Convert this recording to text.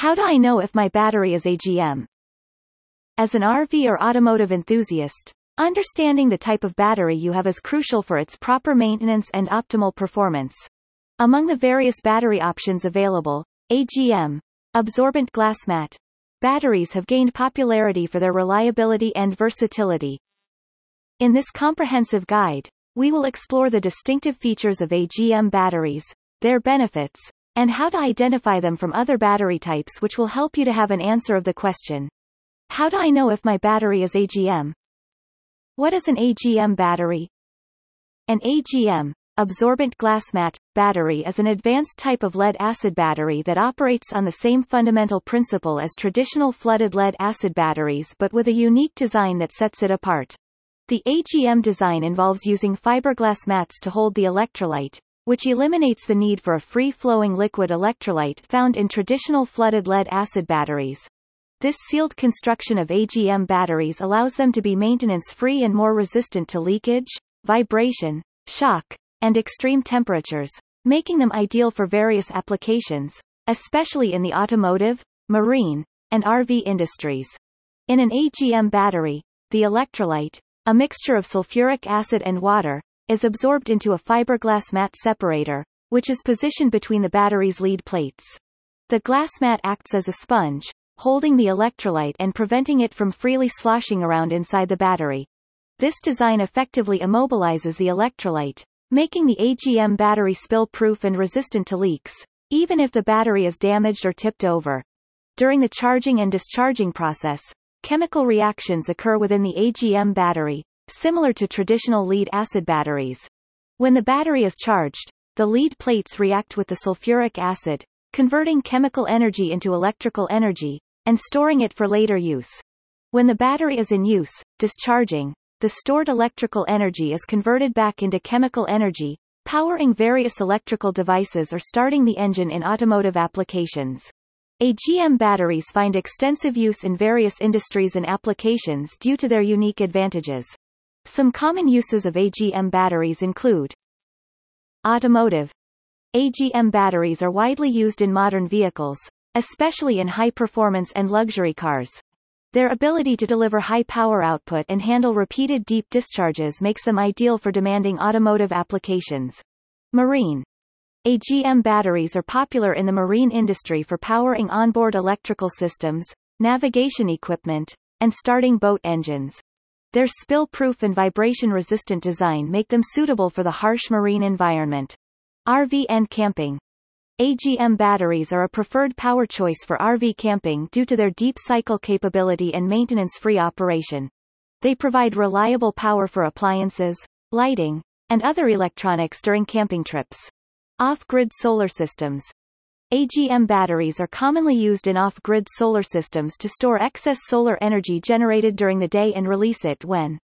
How do I know if my battery is AGM? As an RV or automotive enthusiast, understanding the type of battery you have is crucial for its proper maintenance and optimal performance. Among the various battery options available, AGM, absorbent glass mat, batteries have gained popularity for their reliability and versatility. In this comprehensive guide, we will explore the distinctive features of AGM batteries, their benefits, and how to identify them from other battery types which will help you to have an answer of the question. How do I know if my battery is AGM? What is an AGM battery? An AGM, absorbent glass mat, battery is an advanced type of lead-acid battery that operates on the same fundamental principle as traditional flooded lead-acid batteries but with a unique design that sets it apart. The AGM design involves using fiberglass mats to hold the electrolyte, which eliminates the need for a free-flowing liquid electrolyte found in traditional flooded lead-acid batteries. This sealed construction of AGM batteries allows them to be maintenance-free and more resistant to leakage, vibration, shock, and extreme temperatures, making them ideal for various applications, especially in the automotive, marine, and RV industries. In an AGM battery, the electrolyte, a mixture of sulfuric acid and water, is absorbed into a fiberglass mat separator, which is positioned between the battery's lead plates. The glass mat acts as a sponge, holding the electrolyte and preventing it from freely sloshing around inside the battery. This design effectively immobilizes the electrolyte, making the AGM battery spill-proof and resistant to leaks, even if the battery is damaged or tipped over. During the charging and discharging process, Chemical reactions occur within the AGM battery, similar to traditional lead-acid batteries. When the battery is charged, the lead plates react with the sulfuric acid, converting chemical energy into electrical energy, and storing it for later use. When the battery is in use, discharging, the stored electrical energy is converted back into chemical energy, powering various electrical devices or starting the engine in automotive applications. AGM batteries find extensive use in various industries and applications due to their unique advantages. Some common uses of AGM batteries include Automotive. AGM batteries are widely used in modern vehicles, especially in high-performance and luxury cars. Their ability to deliver high power output and handle repeated deep discharges makes them ideal for demanding automotive applications. Marine. AGM batteries are popular in the marine industry for powering onboard electrical systems, navigation equipment, and starting boat engines. Their spill-proof and vibration-resistant design make them suitable for the harsh marine environment. RV and camping. AGM batteries are a preferred power choice for RV camping due to their deep cycle capability and maintenance-free operation. They provide reliable power for appliances, lighting, and other electronics during camping trips. Off-grid solar systems. AGM batteries are commonly used in off-grid solar systems to store excess solar energy generated during the day and release it when